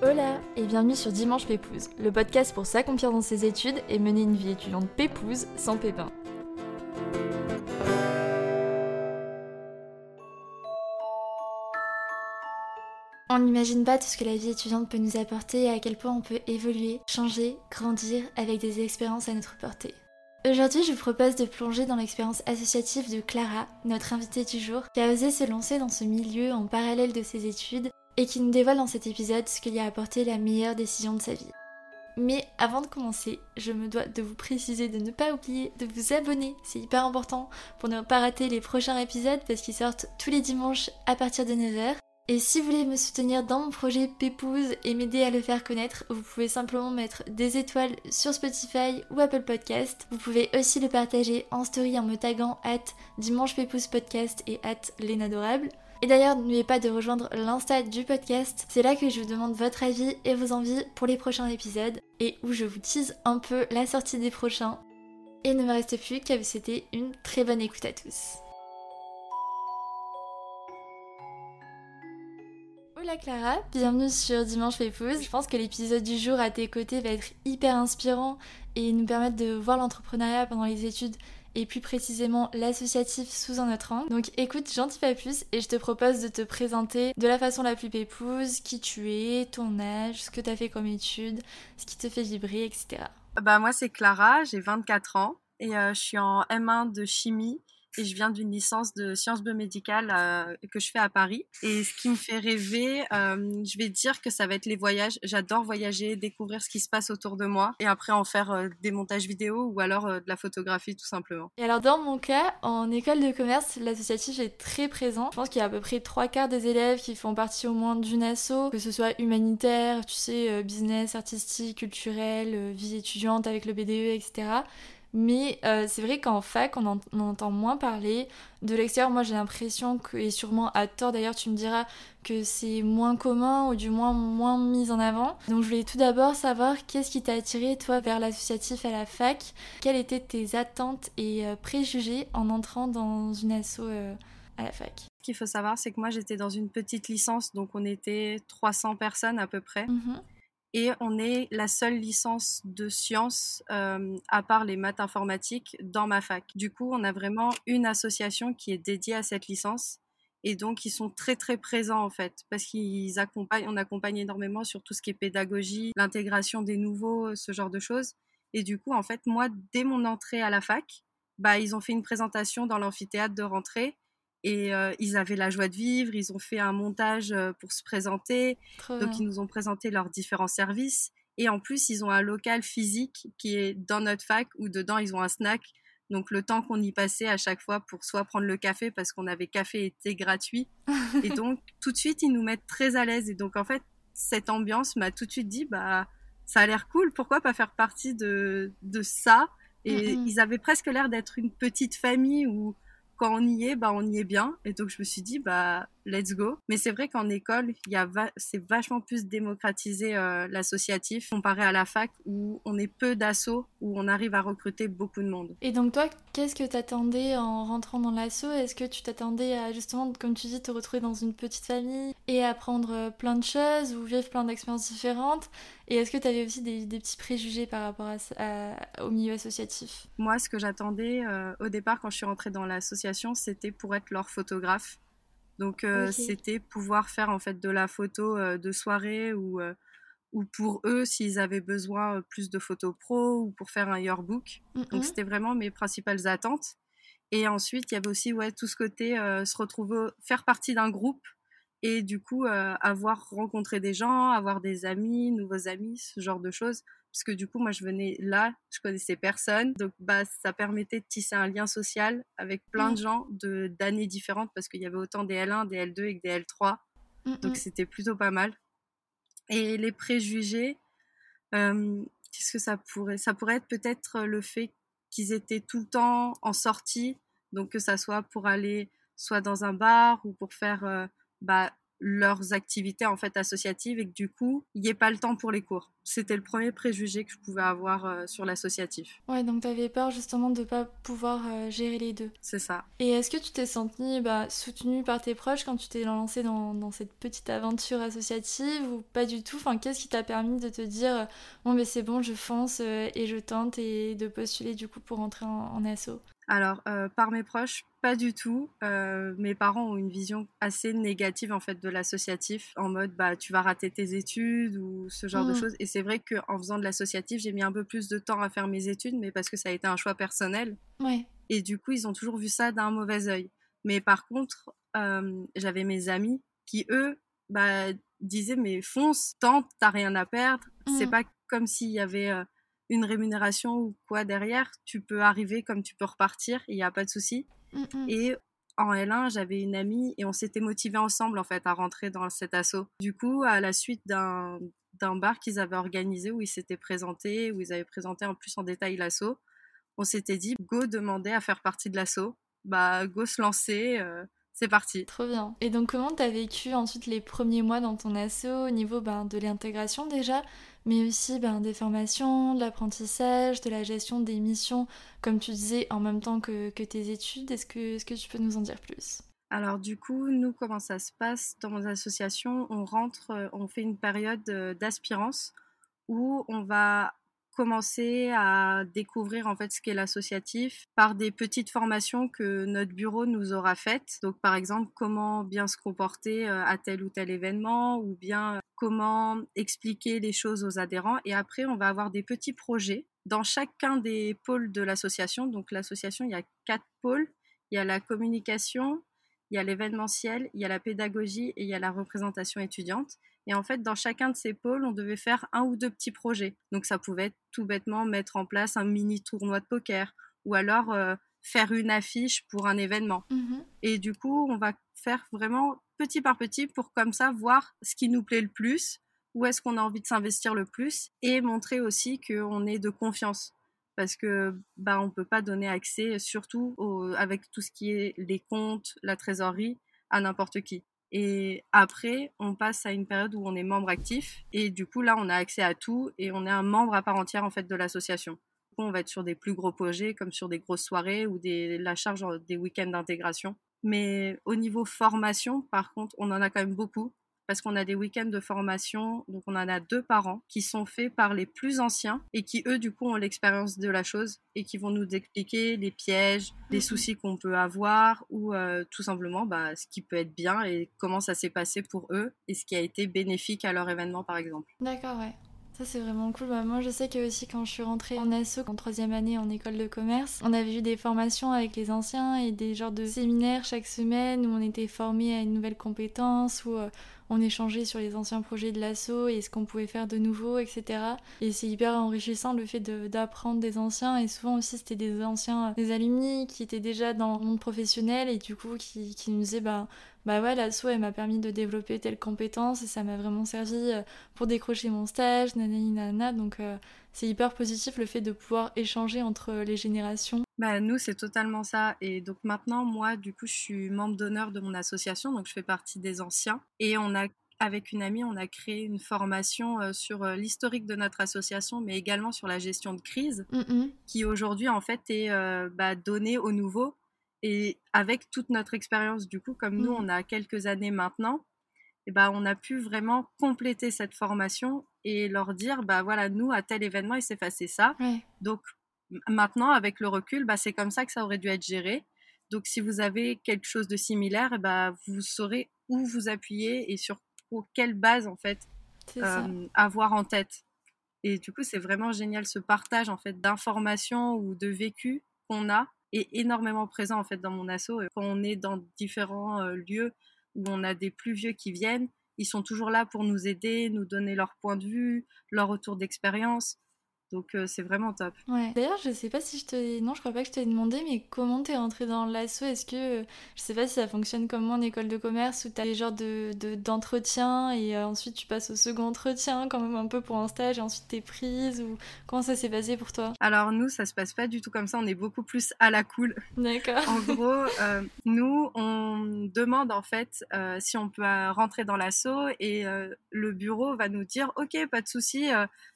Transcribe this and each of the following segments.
Hola et bienvenue sur Dimanche Pépouze, le podcast pour s'accomplir dans ses études et mener une vie étudiante pépouze sans pépin. On n'imagine pas tout ce que la vie étudiante peut nous apporter et à quel point on peut évoluer, changer, grandir avec des expériences à notre portée. Aujourd'hui, je vous propose de plonger dans l'expérience associative de Clara, notre invitée du jour, qui a osé se lancer dans ce milieu en parallèle de ses études et qui nous dévoile dans cet épisode ce qui lui a apporté la meilleure décision de sa vie. Mais avant de commencer, je me dois de vous préciser de ne pas oublier de vous abonner, c'est hyper important pour ne pas rater les prochains épisodes parce qu'ils sortent tous les dimanches à partir de 9h. Et si vous voulez me soutenir dans mon projet Pépouze et m'aider à le faire connaître, vous pouvez simplement mettre des étoiles sur Spotify ou Apple Podcast. Vous pouvez aussi le partager en story en me taguant at Dimanche Pépouze Podcast et at L'Inadorable. Et d'ailleurs, n'oubliez pas de rejoindre l'Insta du podcast. C'est là que je vous demande votre avis et vos envies pour les prochains épisodes et où je vous tease un peu la sortie des prochains. Et il ne me reste plus qu'à vous souhaiter une très bonne écoute à tous. Hola Clara, bienvenue sur Dimanche Pépouze. Je pense que l'épisode du jour à tes côtés va être hyper inspirant et nous permettre de voir l'entrepreneuriat pendant les études et plus précisément l'associatif sous un autre angle. Donc écoute, pas plus et je te propose de te présenter de la façon la plus pépouse, qui tu es, ton âge, ce que tu as fait comme études, ce qui te fait vibrer, etc. Bah moi c'est Clara, j'ai 24 ans et euh, je suis en M1 de chimie et je viens d'une licence de sciences biomédicales euh, que je fais à Paris. Et ce qui me fait rêver, euh, je vais dire que ça va être les voyages. J'adore voyager, découvrir ce qui se passe autour de moi et après en faire euh, des montages vidéo ou alors de la photographie tout simplement. Et alors dans mon cas, en école de commerce, l'associatif est très présent. Je pense qu'il y a à peu près trois quarts des élèves qui font partie au moins d'une asso, que ce soit humanitaire, tu sais, business, artistique, culturel, vie étudiante avec le BDE, etc. Mais euh, c'est vrai qu'en fac, on, en, entend moins parler. De l'extérieur, moi j'ai l'impression que, et sûrement à tort d'ailleurs, tu me diras que c'est moins commun ou du moins moins mis en avant. Donc je voulais tout d'abord savoir qu'est-ce qui t'a attiré toi vers l'associatif à la fac? Quelles étaient tes attentes et euh, préjugés en entrant dans une asso euh, à la fac? Ce qu'il faut savoir, c'est que moi j'étais dans une petite licence, donc on était 300 personnes à peu près. Mmh et on est la seule licence de sciences, euh, à part les maths informatiques, dans ma fac. Du coup, on a vraiment une association qui est dédiée à cette licence. Et donc, ils sont très, très présents, en fait, parce qu'ils accompagnent, on accompagne énormément sur tout ce qui est pédagogie, l'intégration des nouveaux, ce genre de choses. Et du coup, en fait, moi, dès mon entrée à la fac, bah, ils ont fait une présentation dans l'amphithéâtre de rentrée et euh, ils avaient la joie de vivre, ils ont fait un montage euh, pour se présenter. donc, ils nous ont présenté leurs différents services. Et en plus, ils ont un local physique qui est dans notre fac où dedans, ils ont un snack. Donc, le temps qu'on y passait à chaque fois pour soit prendre le café parce qu'on avait café et thé gratuit. et donc, tout de suite, ils nous mettent très à l'aise. Et donc, en fait, cette ambiance m'a tout de suite dit, bah, ça a l'air cool. Pourquoi pas faire partie de, de ça? Et ils avaient presque l'air d'être une petite famille où quand on y est, bah, on y est bien. Et donc, je me suis dit, bah, let's go. Mais c'est vrai qu'en école, il y a c'est vachement plus démocratisé euh, l'associatif comparé à la fac où on est peu d'assauts, où on arrive à recruter beaucoup de monde. Et donc toi, qu'est-ce que t'attendais en rentrant dans l'asso? Est-ce que tu t'attendais à justement, comme tu dis, te retrouver dans une petite famille et apprendre euh, plein de choses ou vivre plein d'expériences différentes? Et est-ce que tu avais aussi des, petits préjugés par rapport à, au milieu associatif? Moi, ce que j'attendais euh, au départ quand je suis rentrée dans l'association, c'était pour être leur photographe. Donc euh, c'était pouvoir faire en fait de la photo euh, de soirée ou euh, ou pour eux s'ils avaient besoin plus de photos pro ou pour faire un yearbook. Donc c'était vraiment mes principales attentes. Et ensuite il y avait aussi ouais tout ce côté se retrouver faire partie d'un groupe et du coup avoir rencontré des gens, avoir des amis, nouveaux amis, ce genre de choses parce que du coup moi je venais là, je connaissais personne, donc bah ça permettait de tisser un lien social avec plein de mmh. gens de d'années différentes parce qu'il y avait autant des L1, des L2 et des L3, mmh, donc mmh. c'était plutôt pas mal. Et les préjugés, qu'est-ce que ça pourrait Ça pourrait être peut-être le fait qu'ils étaient tout le temps en sortie, donc que ça soit pour aller soit dans un bar ou pour faire bah, leurs activités en fait associatives et que du coup il n'y ait pas le temps pour les cours. C'était le premier préjugé que je pouvais avoir euh, sur l'associatif. Ouais, donc tu avais peur justement de ne pas pouvoir euh, gérer les deux. C'est ça. Et est-ce que tu t'es sentie bah, soutenue par tes proches quand tu t'es lancée dans, dans, cette petite aventure associative ou pas du tout? Enfin, qu'est-ce qui t'a permis de te dire bon, mais c'est bon, je fonce et je tente et de postuler du coup pour entrer en, en asso? Alors, euh, par mes proches, pas du tout. Euh, mes parents ont une vision assez négative en fait de l'associatif, en mode bah tu vas rater tes études ou ce genre de mmh. choses. Et c'est vrai qu'en faisant de l'associatif, j'ai mis un peu plus de temps à faire mes études, mais parce que ça a été un choix personnel. Ouais. Et du coup, ils ont toujours vu ça d'un mauvais œil. Mais par contre, euh, j'avais mes amis qui eux, bah disaient mais fonce, tente, t'as rien à perdre. C'est mmh. pas comme s'il y avait une rémunération ou quoi derrière, tu peux arriver comme tu peux repartir, il n'y a pas de souci. Mm, mm. Et en L1, j'avais une amie et on s'était motivés ensemble en fait à rentrer dans cet assaut. Du coup, à la suite d'un d'un bar qu'ils avaient organisé où ils s'étaient présentés, où ils avaient présenté en plus en détail l'assaut, on s'était dit go demander à faire partie de l'assaut. Bah go se lancer. Euh, c'est parti. Trop bien. Et donc comment t'as vécu ensuite les premiers mois dans ton assaut au niveau ben, de l'intégration déjà, mais aussi ben, des formations, de l'apprentissage, de la gestion des missions, comme tu disais, en même temps que, tes études? Est-ce que, est -ce que tu peux nous en dire plus? Alors du coup, nous, comment ça se passe dans nos associations? On rentre, euh, on fait une période euh, d'aspirance où on va commencer à découvrir en fait ce qu'est l'associatif par des petites formations que notre bureau nous aura faites. Donc par exemple comment bien se comporter euh, à tel ou tel événement ou bien euh, comment expliquer les choses aux adhérents et après on va avoir des petits projets dans chacun des pôles de l'association. Donc l'association, il y a quatre pôles. Il y a la communication, il y a l'événementiel, il y a la pédagogie et il y a la représentation étudiante. Et en fait, dans chacun de ces pôles, on devait faire un ou deux petits projets. Donc ça pouvait être tout bêtement mettre en place un mini tournoi de poker ou alors euh, faire une affiche pour un événement. Mmh et du coup, on va faire vraiment petit par petit pour comme ça voir ce qui nous plaît le plus, où est-ce qu'on a envie de s'investir le plus et montrer aussi qu'on est de confiance parce que bah on peut pas donner accès surtout avec tout ce qui est les comptes, la trésorerie à n'importe qui. Et après, on passe à une période où on est membre actif. Et du coup, là, on a accès à tout et on est un membre à part entière en fait de l'association. On va être sur des plus gros projets, comme sur des grosses soirées ou des, la charge des week-ends d'intégration. Mais au niveau formation, par contre, on en a quand même beaucoup parce qu'on a des week-ends de formation, donc on en a deux par an, qui sont faits par les plus anciens et qui, eux, du coup, ont l'expérience de la chose et qui vont nous expliquer les pièges, les mhm. soucis qu'on peut avoir ou euh, tout simplement bah, ce qui peut être bien et comment ça s'est passé pour eux et ce qui a été bénéfique à leur événement, par exemple. D'accord, ouais. Ça c'est vraiment cool. Bah, moi je sais que aussi quand je suis rentrée en ASSO en troisième année en école de commerce, on avait eu des formations avec les anciens et des genres de séminaires chaque semaine où on était formés à une nouvelle compétence ou euh, on échangeait sur les anciens projets de l'assaut et ce qu'on pouvait faire de nouveau, etc. Et c'est hyper enrichissant le fait d'apprendre des anciens et souvent aussi c'était des anciens, des alumni qui étaient déjà dans le monde professionnel et du coup qui, qui nous disaient bah bah ouais, l'assaut, elle m'a permis de développer telle compétence et ça m'a vraiment servi euh, pour décrocher mon stage, nanani nanana. Donc euh, c'est hyper positif le fait de pouvoir échanger entre les générations. Bah nous, c'est totalement ça. Et donc maintenant, moi, du coup, je suis membre d'honneur de mon association, donc je fais partie des anciens. Et on a avec une amie, on a créé une formation euh, sur l'historique de notre association, mais également sur la gestion de crise, qui aujourd'hui en fait est bah, donnée aux nouveaux et avec toute notre expérience, du coup, comme nous, mmh. on a quelques années maintenant, eh ben, on a pu vraiment compléter cette formation et leur dire, bah voilà, nous, à tel événement, il s'est passé ça. Donc, maintenant, avec le recul, bah, c'est comme ça que ça aurait dû être géré. Donc, si vous avez quelque chose de similaire, eh ben, vous saurez où vous appuyer et sur quelle base, en fait, euh, avoir en tête. Et du coup, c'est vraiment génial ce partage, en fait, d'informations ou de vécu qu'on a est énormément présent en fait dans mon asso. Quand on est dans différents euh, lieux où on a des plus vieux qui viennent, ils sont toujours là pour nous aider, nous donner leur point de vue, leur retour d'expérience. Donc euh, c'est vraiment top. Ouais. D'ailleurs, je sais pas si je te non, je crois pas que je t'ai demandé mais comment t'es rentrée dans l'assaut Est-ce que je sais pas si ça fonctionne comme moi en école de commerce où t'as des genres de d'entretien et euh, ensuite tu passes au second entretien quand même un peu pour un stage et ensuite t'es prise ou comment ça s'est passé pour toi? Alors nous, ça se passe pas du tout comme ça, on est beaucoup plus à la cool. D'accord. en gros, euh, nous on demande en fait si on peut rentrer dans l'assaut et le bureau va nous dire OK, pas de souci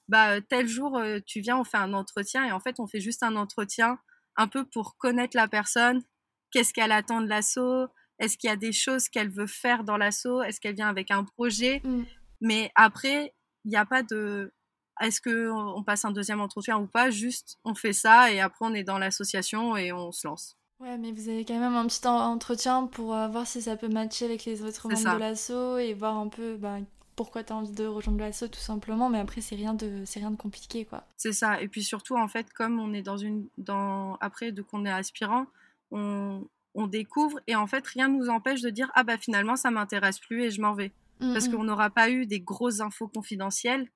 bah tel jour euh, tu viens, on fait un entretien et en fait on fait juste un entretien un peu pour connaître la personne, qu'est-ce qu'elle attend de l'assaut, est-ce qu'il y a des choses qu'elle veut faire dans l'assaut, est-ce qu'elle vient avec un projet, mmh. mais après il n'y a pas de est-ce que on passe un deuxième entretien ou pas, juste on fait ça et après on est dans l'association et on se lance. Ouais, mais vous avez quand même un petit entretien pour euh, voir si ça peut matcher avec les autres membres de l'assaut et voir un peu bah, pourquoi tu as envie de rejoindre l'assaut tout simplement mais après c'est rien de c'est rien de compliqué quoi. C'est ça. Et puis surtout en fait comme on est dans une dans après de qu'on est aspirant on, on découvre et en fait rien ne nous empêche de dire ah bah finalement ça m'intéresse plus et je m'en vais. Mmh, parce mmh. qu'on n'aura pas eu des grosses infos confidentielles.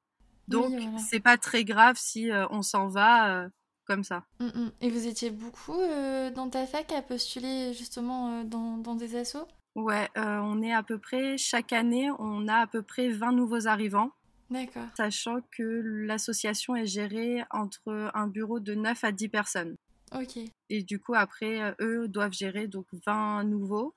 Donc c'est pas très grave si euh, on s'en va euh, comme ça. Mmh, et vous étiez beaucoup euh, dans ta fac à postuler justement dans, dans, des assos? Ouais, euh, on est à peu près, chaque année, on a à peu près 20 nouveaux arrivants. D'accord. Sachant que l'association est gérée entre un bureau de 9 à 10 personnes. Ok. Et du coup, après, euh, eux doivent gérer donc 20 nouveaux.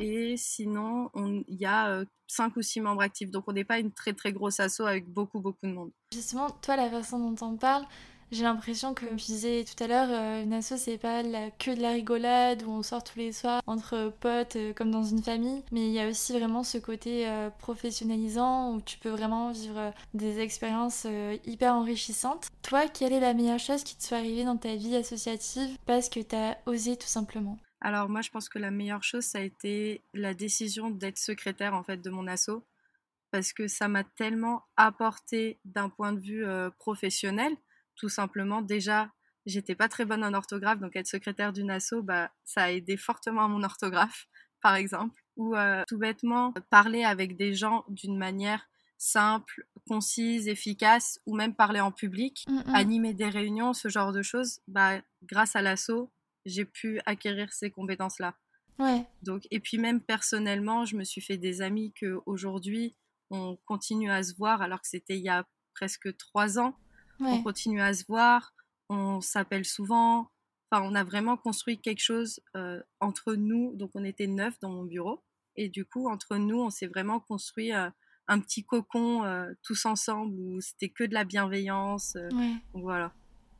Et sinon, il y a 5 euh, ou 6 membres actifs. Donc, on n'est pas une très très grosse asso avec beaucoup beaucoup de monde. Justement, toi, la façon dont on parle, j'ai l'impression que, comme je disais tout à l'heure, euh, une asso, c'est pas la, que de la rigolade où on sort tous les soirs entre potes euh, comme dans une famille, mais il y a aussi vraiment ce côté euh, professionnalisant où tu peux vraiment vivre des expériences hyper enrichissantes. Toi, quelle est la meilleure chose qui te soit arrivée dans ta vie associative parce que tu as osé tout simplement? Alors moi, je pense que la meilleure chose, ça a été la décision d'être secrétaire en fait de mon asso. Parce que ça m'a tellement apporté d'un point de vue professionnel tout simplement. Déjà, j'étais pas très bonne en orthographe, donc être secrétaire d'une asso, bah, ça a aidé fortement à mon orthographe, par exemple. Ou euh, tout bêtement, parler avec des gens d'une manière simple, concise, efficace, ou même parler en public, mmh, mmh. animer des réunions, ce genre de choses, bah, grâce à l'asso, j'ai pu acquérir ces compétences-là. Ouais. Donc, et puis même personnellement, je me suis fait des amis que aujourd'hui on continue à se voir alors que c'était il y a presque trois ans. On continue à se voir, on s'appelle souvent. Enfin, on a vraiment construit quelque chose euh, entre nous. Donc, on était neuf dans mon bureau. Et du coup, entre nous, on s'est vraiment construit euh, un petit cocon euh, tous ensemble où c'était que de la bienveillance. voilà.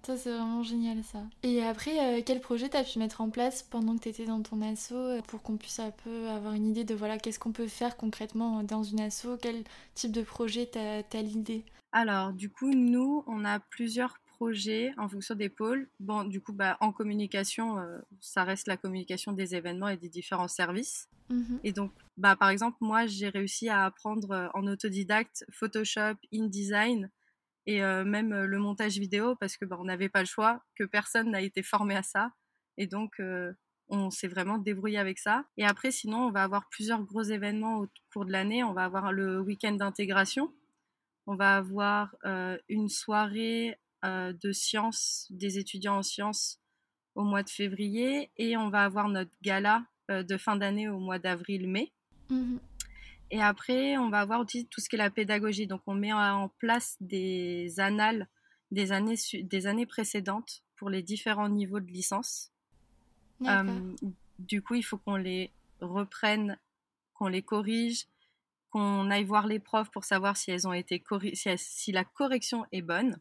Ça, c'est vraiment génial, ça. Et après, quel projet t'as pu mettre en place pendant que t'étais dans ton asso pour qu'on puisse un peu avoir une idée de voilà, qu'est-ce qu'on peut faire concrètement dans une asso? Quel type de projet t'as as, l'idée? Alors, du coup, nous, on a plusieurs projets en fonction des pôles. Bon, du coup, bah, en communication, euh, ça reste la communication des événements et des différents services. Mmh et donc, bah, par exemple, moi, j'ai réussi à apprendre euh, en autodidacte Photoshop, InDesign et euh, même le montage vidéo parce que bah, on n'avait pas le choix, que personne n'a été formé à ça. Et donc, on s'est vraiment débrouillé avec ça. Et après, sinon, on va avoir plusieurs gros événements au cours de l'année. On va avoir le week-end d'intégration on va avoir euh, une soirée euh, de sciences, des étudiants en sciences au mois de février et on va avoir notre gala euh, de fin d'année au mois d'avril-mai. Mmh et après, on va avoir aussi tout ce qui est la pédagogie. Donc, on met en place des annales des années, des années précédentes pour les différents niveaux de licence. du coup, il faut qu'on les reprenne, qu'on les corrige, qu'on aille voir les profs pour savoir si elles ont été si, la correction est bonne.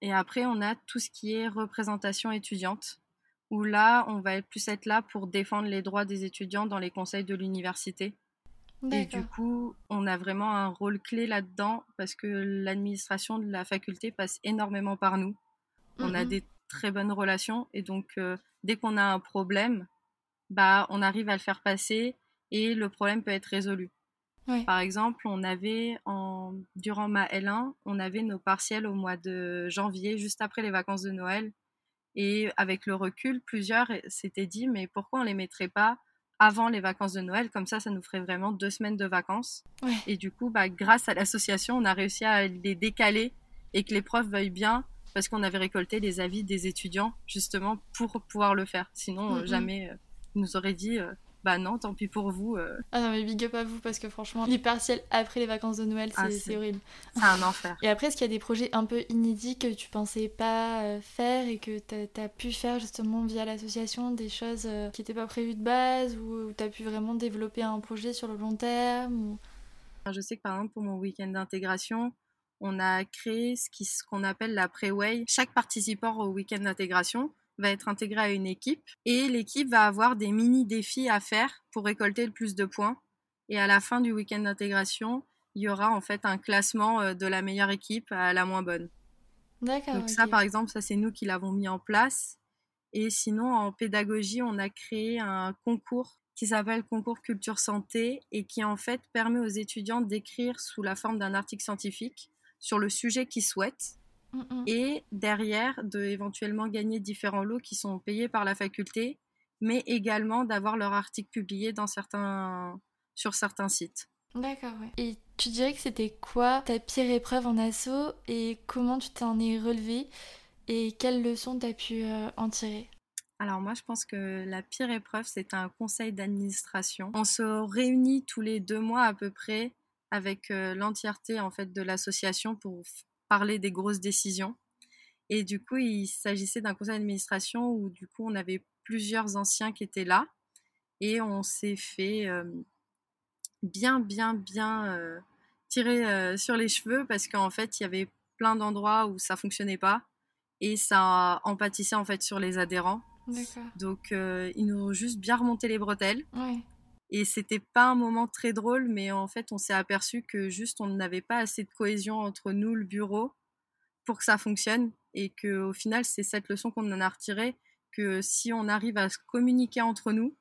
Et après, on a tout ce qui est représentation étudiante, où là, on va plus être là pour défendre les droits des étudiants dans les conseils de l'université. Et du coup, on a vraiment un rôle clé là-dedans parce que l'administration de la faculté passe énormément par nous. On a des très bonnes relations et donc euh, dès qu'on a un problème, bah on arrive à le faire passer et le problème peut être résolu. Par exemple, on avait en, durant ma L1, on avait nos partiels au mois de janvier, juste après les vacances de Noël. Et avec le recul, plusieurs s'étaient dit, mais pourquoi on les mettrait pas avant les vacances de Noël Comme ça, ça nous ferait vraiment deux semaines de vacances. Et du coup, bah, grâce à l'association, on a réussi à les décaler et que les profs veuillent bien parce qu'on avait récolté les avis des étudiants justement pour pouvoir le faire. Sinon, mm, mm. jamais ils nous auraient dit bah non, tant pis pour vous. Euh. Ah non, mais big up à vous parce que franchement, les partiels après les vacances de Noël, ah, c'est horrible. C'est un enfer. Et après, est-ce qu'il y a des projets un peu inédits que tu pensais pas euh, faire et que tu as, pu faire justement via l'association, des choses euh, qui n'étaient pas prévues de base ou tu as pu vraiment développer un projet sur le long terme Je sais que par exemple, pour mon week-end d'intégration, on a créé ce qu'on appelle la Preway. Chaque participant au week-end d'intégration va être intégré à une équipe et l'équipe va avoir des mini défis à faire pour récolter le plus de points. Et à la fin du week-end d'intégration, il y aura en fait un classement euh, de la meilleure équipe à la moins bonne. D'accord. Donc ça, par exemple, ça c'est nous qui l'avons mis en place. Et sinon, en pédagogie, on a créé un concours qui s'appelle Concours Culture Santé et qui en fait permet aux étudiants d'écrire sous la forme d'un article scientifique sur le sujet qu'ils souhaitent et derrière de éventuellement gagner différents lots qui sont payés par la faculté, mais également d'avoir leur article publié dans certains, sur certains sites. D'accord, ouais. Et tu dirais que c'était quoi ta pire épreuve en assaut et comment tu t'en es relevé et quelles leçons tu as pu euh, en tirer? Alors moi, je pense que la pire épreuve, c'est un conseil d'administration. On se réunit tous les deux mois à peu près avec euh, l'entièreté en fait de l'association pour parler des grosses décisions. Et du coup, il s'agissait d'un conseil d'administration où du coup, on avait plusieurs anciens qui étaient là et on s'est fait euh, bien, bien, bien euh, tirer euh, sur les cheveux parce qu'en fait, il y avait plein d'endroits où ça fonctionnait pas et ça empâtissait en fait sur les adhérents. Donc, ils nous ont juste bien remonté les bretelles. Et c'était pas un moment très drôle, mais en fait, on s'est aperçu que juste on n'avait pas assez de cohésion entre nous, le bureau, pour que ça fonctionne. Et que au final, c'est cette leçon qu'on en a retirée, que si on arrive à se communiquer entre nous,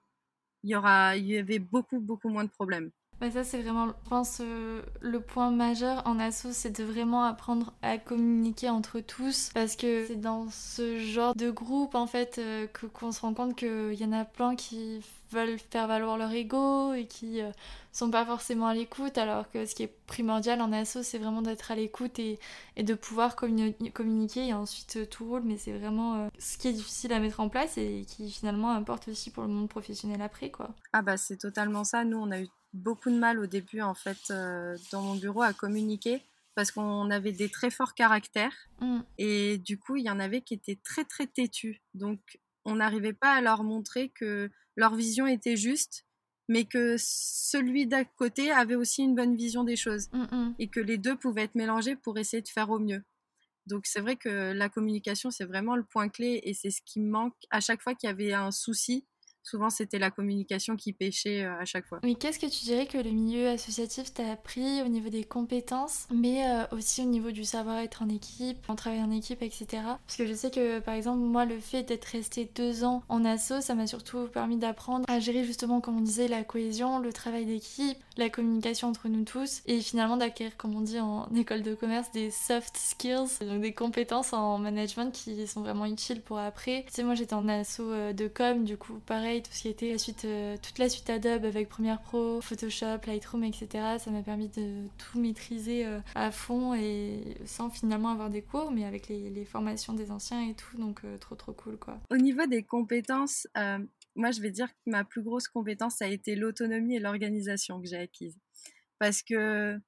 il y aura, il y avait beaucoup, beaucoup moins de problèmes. Bah ça, c'est vraiment, je pense, euh, le point majeur en asso, c'est de vraiment apprendre à communiquer entre tous. Parce que c'est dans ce genre de groupe, en fait, euh, qu'on se rend compte qu'il y en a plein qui veulent faire valoir leur ego et qui euh, sont pas forcément à l'écoute. Alors que ce qui est primordial en asso, c'est vraiment d'être à l'écoute et, et, de pouvoir communiquer. Et ensuite, tout roule. Mais c'est vraiment ce qui est difficile à mettre en place et qui finalement importe aussi pour le monde professionnel après, quoi. Ah bah, c'est totalement ça. Nous, on a eu beaucoup de mal au début en fait euh, dans mon bureau à communiquer parce qu'on avait des très forts caractères mm. et du coup il y en avait qui étaient très très têtus donc on n'arrivait pas à leur montrer que leur vision était juste mais que celui d'à côté avait aussi une bonne vision des choses mm, mm. et que les deux pouvaient être mélangés pour essayer de faire au mieux. Donc c'est vrai que la communication c'est vraiment le point clé et c'est ce qui manque à chaque fois qu'il y avait un souci souvent c'était la communication qui pêchait euh, à chaque fois. Oui, qu'est-ce que tu dirais que le milieu associatif t'a appris au niveau des compétences, mais euh, aussi au niveau du savoir-être en équipe, en travail en équipe, etc. Parce que je sais que par exemple, moi, le fait d'être resté deux ans en asso, ça m'a surtout permis d'apprendre à gérer justement, comme on disait, la cohésion, le travail d'équipe, la communication entre nous tous, et finalement d'acquérir, comme on dit en école de commerce, des soft skills, donc des compétences en management qui sont vraiment utiles pour après. Tu sais, moi j'étais en asso euh, de com, du coup, pareil tout ce qui était la suite, euh, toute la suite Adobe avec Premiere Pro, Photoshop, Lightroom, etc. Ça m'a permis de tout maîtriser euh, à fond et sans finalement avoir des cours, mais avec les, formations des anciens et tout, donc euh, trop trop cool quoi. Au niveau des compétences, moi je vais dire que ma plus grosse compétence a été l'autonomie et l'organisation que j'ai acquise. Parce que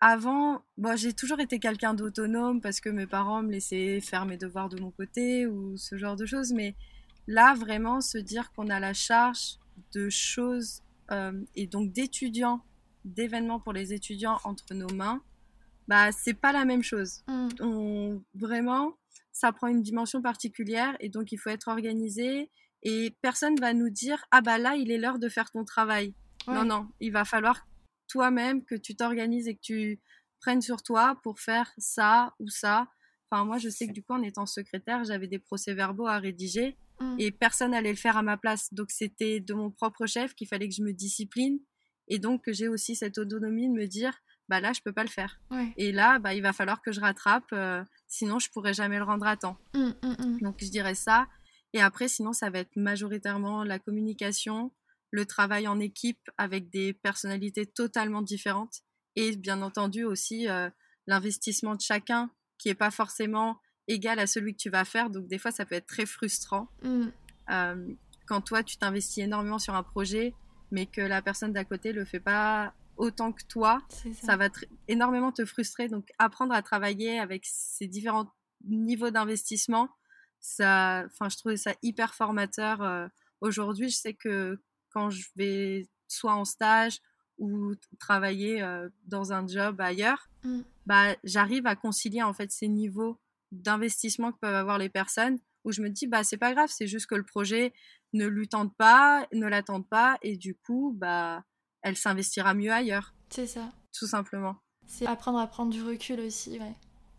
avant, bon, j'ai toujours été quelqu'un d'autonome parce que mes parents me laissaient faire mes devoirs de mon côté ou ce genre de choses, mais Là, vraiment, se dire qu'on a la charge de choses euh, et donc d'étudiants, d'événements pour les étudiants entre nos mains, bah, c'est pas la même chose. Mm. vraiment, ça prend une dimension particulière et donc il faut être organisé et personne va nous dire ah bah là il est l'heure de faire ton travail. Non non, il va falloir toi-même que tu t'organises et que tu prennes sur toi pour faire ça ou ça. Enfin moi je sais que du coup en étant secrétaire j'avais des procès-verbaux à rédiger Mm. et personne n'allait le faire à ma place. Donc c'était de mon propre chef qu'il fallait que je me discipline et donc que j'ai aussi cette autonomie de me dire bah là je peux pas le faire. Et là bah il va falloir que je rattrape euh, sinon je pourrais jamais le rendre à temps. Mm, mm, donc je dirais ça et après sinon ça va être majoritairement la communication, le travail en équipe avec des personnalités totalement différentes et bien entendu aussi euh, l'investissement de chacun qui est pas forcément égal à celui que tu vas faire. Donc des fois, ça peut être très frustrant. Mm. quand toi, tu t'investis énormément sur un projet, mais que la personne d'à côté le fait pas autant que toi, ça. va énormément te frustrer. Donc apprendre à travailler avec ces différents niveaux d'investissement, ça, enfin, je trouvais ça hyper formateur. Euh, aujourd'hui, je sais que quand je vais soit en stage ou travailler euh, dans un job ailleurs, mmh. bah, j'arrive à concilier en fait ces niveaux d'investissement que peuvent avoir les personnes où je me dis bah c'est pas grave, c'est juste que le projet ne lui tente pas, ne l'attende pas et du coup bah elle s'investira mieux ailleurs. C'est ça. Tout simplement. C'est apprendre à prendre du recul aussi, ouais.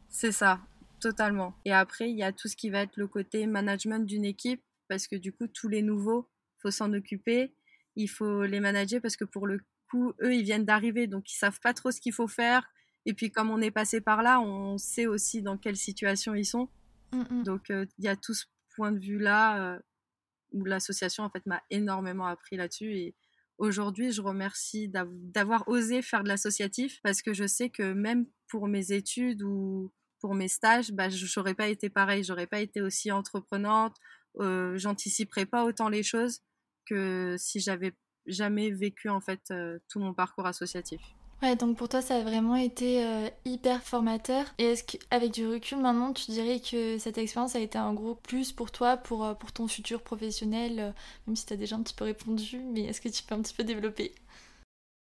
C'est ça, totalement. Et après, il y a tout ce qui va être le côté management d'une équipe, parce que du coup, tous les nouveaux, faut s'en occuper, il faut les manager, parce que pour le coup, eux, ils viennent d'arriver, donc ils savent pas trop ce qu'il faut faire. Et puis, comme on est passé par là, on sait aussi dans quelle situation ils sont. Mm, mm. Donc, euh, il y a tout ce point de vue-là euh, où l'association, en fait, m'a énormément appris là-dessus. Et Aujourd'hui, je remercie d'avoir osé faire de l'associatif parce que je sais que même pour mes études ou pour mes stages, bah, je n'aurais pas été pareil, j'aurais pas été aussi entreprenante, euh, j'anticiperais pas autant les choses que si j'avais jamais vécu en fait euh, tout mon parcours associatif. Ouais, donc pour toi, ça a vraiment été euh, hyper formateur. Et est-ce qu'avec du recul, maintenant, tu dirais que cette expérience a été un gros plus pour toi, pour, euh, pour ton futur professionnel, euh, même si tu as déjà un petit peu répondu, mais est-ce que tu peux un petit peu développer?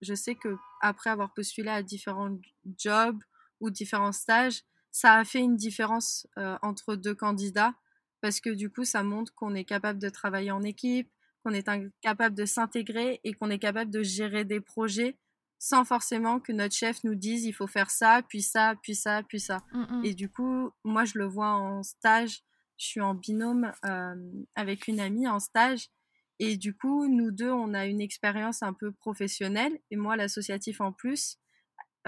Je sais que après avoir postulé à différents jobs ou différents stages, ça a fait une différence entre deux candidats parce que du coup, ça montre qu'on est capable de travailler en équipe, qu'on est capable de s'intégrer et qu'on est capable de gérer des projets sans forcément que notre chef nous dise il faut faire ça, puis ça, puis ça, puis ça. Mm, mm. Et du coup, moi, je le vois en stage. Je suis en binôme euh, avec une amie en stage. Et du coup, nous deux, on a une expérience un peu professionnelle, et moi, l'associatif en plus.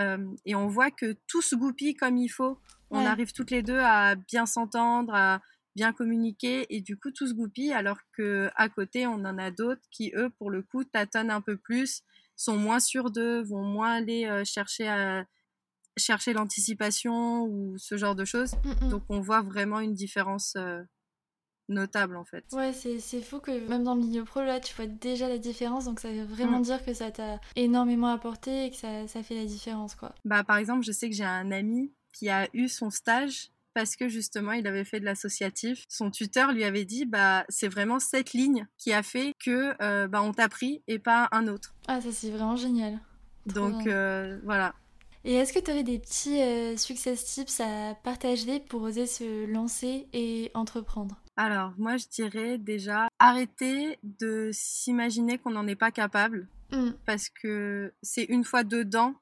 Euh, et on voit que tout se goupille comme il faut. On arrive toutes les deux à bien s'entendre, à bien communiquer, et du coup, tout se goupille, alors que à côté, on en a d'autres qui, eux, pour le coup, tâtonnent un peu plus sont moins sûrs d'eux, vont moins aller chercher à chercher l'anticipation ou ce genre de choses. Mm, mm. Donc on voit vraiment une différence notable en fait. Ouais, c'est fou que même dans le milieu pro, là, tu vois déjà la différence. Donc ça veut vraiment mm. dire que ça t'a énormément apporté et que ça, ça fait la différence quoi. Bah par exemple, je sais que j'ai un ami qui a eu son stage parce que justement il avait fait de l'associatif. Son tuteur lui avait dit bah c'est vraiment cette ligne qui a fait que euh, bah on t'a pris et pas un autre. Ah ça c'est vraiment génial. Donc euh, voilà. Et est-ce que tu aurais des petits euh, success tips à partager pour oser se lancer et entreprendre? Alors moi je dirais déjà arrêter de s'imaginer qu'on n'en est pas capable mmh. parce que c'est une fois dedans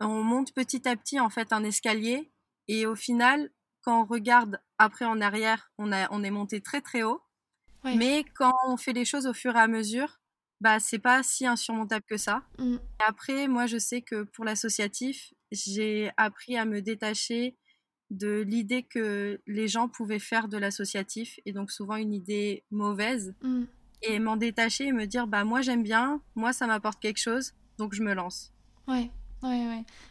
on monte petit à petit en fait un escalier et au final, quand on regarde après en arrière, on, a, on est monté très très haut. Mais quand on fait les choses au fur et à mesure, bah c'est pas si insurmontable que ça. Mmh. après, moi je sais que pour l'associatif, j'ai appris à me détacher de l'idée que les gens pouvaient faire de l'associatif et donc souvent une idée mauvaise mmh. et m'en détacher et me dire bah moi j'aime bien, moi ça m'apporte quelque chose donc je me lance. Ouais.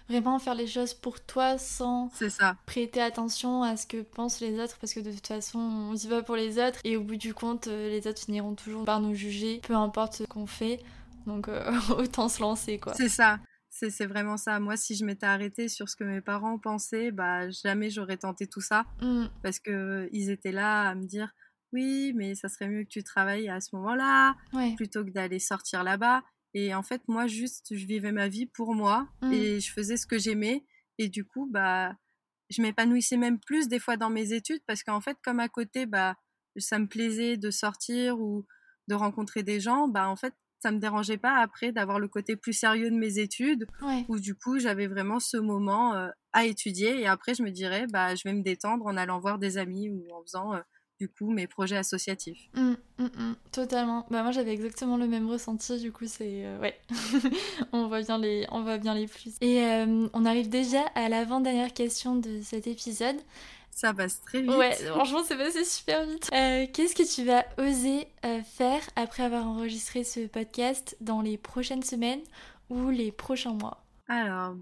Vraiment faire les choses pour toi sans ça. prêter attention à ce que pensent les autres parce que de toute façon on y va pour les autres et au bout du compte euh, les autres finiront toujours par nous juger peu importe ce qu'on fait donc euh, autant se lancer quoi. C'est ça. C'est vraiment ça. Moi, si je m'étais arrêtée sur ce que mes parents pensaient, bah jamais j'aurais tenté tout ça mmh. parce que ils étaient là à me dire oui, mais ça serait mieux que tu travailles à ce moment-là plutôt que d'aller sortir là-bas. Et en fait, moi, juste, je vivais ma vie pour moi mmh. et je faisais ce que j'aimais. Et du coup, bah, je m'épanouissais même plus des fois dans mes études parce qu'en fait, comme à côté, bah, ça me plaisait de sortir ou de rencontrer des gens, bah, en fait, ça me dérangeait pas après d'avoir le côté plus sérieux de mes études où du coup, j'avais vraiment ce moment euh, à étudier et après, je me dirais, bah, je vais me détendre en allant voir des amis ou en faisant euh, du coup mes projets associatifs. Mmh, mmh, mmh, totalement. Bah moi j'avais exactement le même ressenti. Du coup c'est euh, ouais, on voit bien les on voit bien les plus. Et euh, on arrive déjà à l'avant dernière question de cet épisode. Ça passe très vite. Ouais, franchement c'est passé super vite. Euh, qu'est-ce que tu vas oser faire après avoir enregistré ce podcast dans les prochaines semaines ou les prochains mois? Alors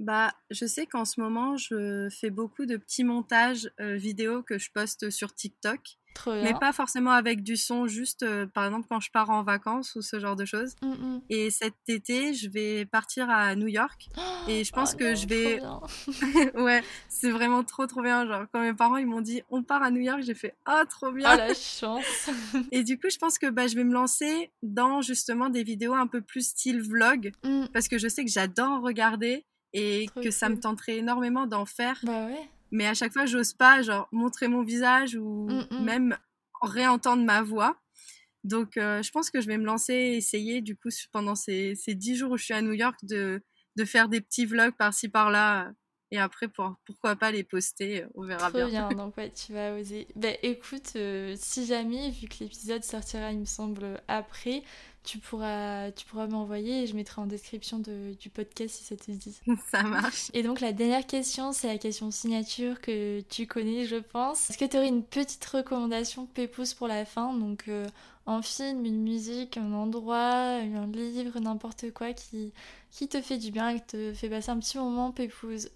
bah, je sais qu'en ce moment, je fais beaucoup de petits montages euh, vidéo que je poste sur TikTok. Mais pas forcément avec du son, juste euh, par exemple quand je pars en vacances ou ce genre de choses. Mmh, mmh. Et cet été, je vais partir à New York. et je pense oh que je vais. ouais, c'est vraiment trop trop bien. Genre, quand mes parents ils m'ont dit on part à New York, j'ai fait ah trop bien. Oh la chance. et du coup, je pense que bah, je vais me lancer dans justement des vidéos un peu plus style vlog. Mmh. Parce que je sais que j'adore regarder et que ça me tenterait énormément d'en faire. Bah ouais. Mais à chaque fois, j'ose pas, genre, montrer mon visage ou mm, mm. même réentendre ma voix. Donc, euh, je pense que je vais me lancer, essayer, du coup, pendant ces, ces 10 jours où je suis à New York, de, de faire des petits vlogs par-ci, par-là. Et après, pour, pourquoi pas les poster, on verra Trop bien. donc ouais, tu vas oser. Ben écoute, euh, si jamais, vu que l'épisode sortira, il me semble, après, tu pourras, tu pourras m'envoyer et je mettrai en description de, du podcast si ça te dit. Ça marche. Et donc la dernière question, c'est la question signature que tu connais, je pense. Est-ce que tu aurais une petite recommandation pépouze pour la fin? Donc euh, un film, une musique, un endroit, un livre, n'importe quoi qui, qui te fait du bien et qui te fait passer un petit moment pépouze.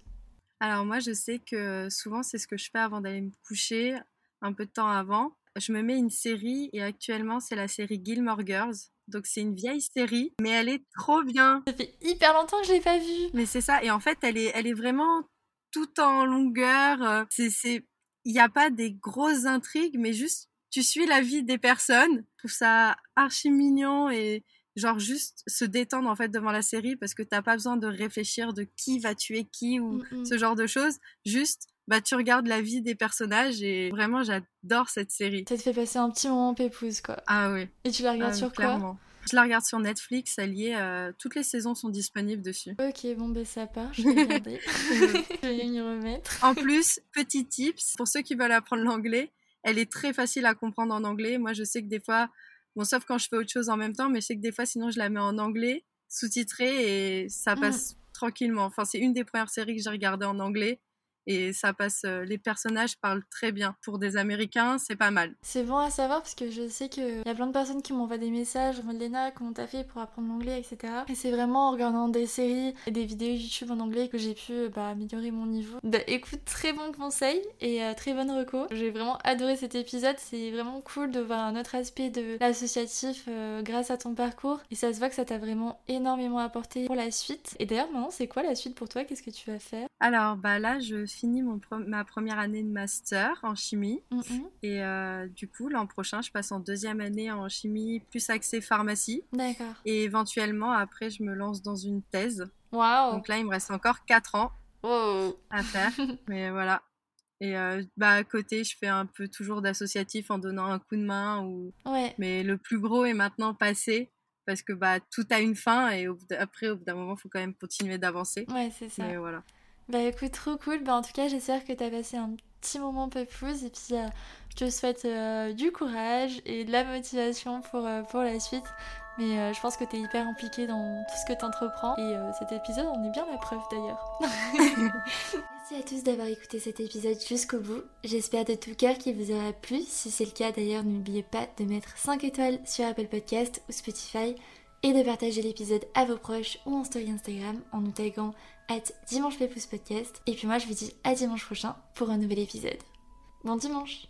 Alors moi je sais que souvent c'est ce que je fais avant d'aller me coucher, un peu de temps avant. Je me mets une série et actuellement c'est la série Gilmore Girls. Donc c'est une vieille série, mais elle est trop bien. Ça fait hyper longtemps que je l'ai pas vue. Mais c'est ça, et en fait elle est, elle est vraiment tout en longueur. Euh, c'est, il n'y a pas des grosses intrigues, mais juste tu suis la vie des personnes. Je trouve ça archi mignon et genre juste se détendre en fait devant la série parce que t'as pas besoin de réfléchir de qui va tuer qui ou mm, mm. ce genre de choses. Juste bah tu regardes la vie des personnages et vraiment j'adore cette série. Ça te fait passer un petit moment pépouse quoi. Ah oui. Et tu la regardes ah, sur quoi je la regarde sur Netflix, elle y est, euh, toutes les saisons sont disponibles dessus. Ok, bon ben ça part, je vais regarder. je vais y remettre. En plus, petit tips, pour ceux qui veulent apprendre l'anglais, elle est très facile à comprendre en anglais. Moi je sais que des fois, bon sauf quand je fais autre chose en même temps, mais je sais que des fois sinon je la mets en anglais, sous-titré et ça mm. passe tranquillement. Enfin c'est une des premières séries que j'ai regardées en anglais et ça passe. Euh, les personnages parlent très bien. Pour des Américains, c'est pas mal. C'est bon à savoir parce que je sais qu'il y a plein de personnes qui m'envoient des messages Léna, comment t'as fait pour apprendre l'anglais, etc. Et c'est vraiment en regardant des séries et des vidéos YouTube en anglais que j'ai pu bah, améliorer mon niveau. Bah, écoute, très bon conseil et euh, très bonne reco. J'ai vraiment adoré cet épisode. C'est vraiment cool de voir un autre aspect de l'associatif euh, grâce à ton parcours. Et ça se voit que ça t'a vraiment énormément apporté pour la suite. Et d'ailleurs, maintenant, c'est quoi la suite pour toi? Qu'est-ce que tu vas faire? Alors, bah là, je fini mon ma première année de master en chimie. Et euh, du coup, l'an prochain, je passe en deuxième année en chimie plus axée pharmacie. D'accord. Et éventuellement, après, je me lance dans une thèse. Waouh Donc là, il me reste encore 4 ans à faire. Mais voilà. Et euh, bah, à côté, je fais un peu toujours d'associatif en donnant un coup de main. Ou... Ouais. Mais le plus gros est maintenant passé parce que bah, tout a une fin et après, au bout d'un moment, il faut quand même continuer d'avancer. Ouais, c'est ça. Mais voilà. Bah écoute, trop cool. Bah en tout cas, j'espère que tu as passé un petit moment pépouze et puis euh, je te souhaite euh, du courage et de la motivation pour, euh, pour la suite. Mais je pense que tu es hyper impliquée dans tout ce que tu entreprends et cet épisode en est bien la preuve d'ailleurs. Merci à tous d'avoir écouté cet épisode jusqu'au bout. J'espère de tout cœur qu'il vous aura plu. Si c'est le cas d'ailleurs, n'oubliez pas de mettre 5 étoiles sur Apple Podcast ou Spotify et de partager l'épisode à vos proches ou en story Instagram en nous taguant at Dimanche Podcast. Et puis moi, je vous dis à dimanche prochain pour un nouvel épisode. Bon dimanche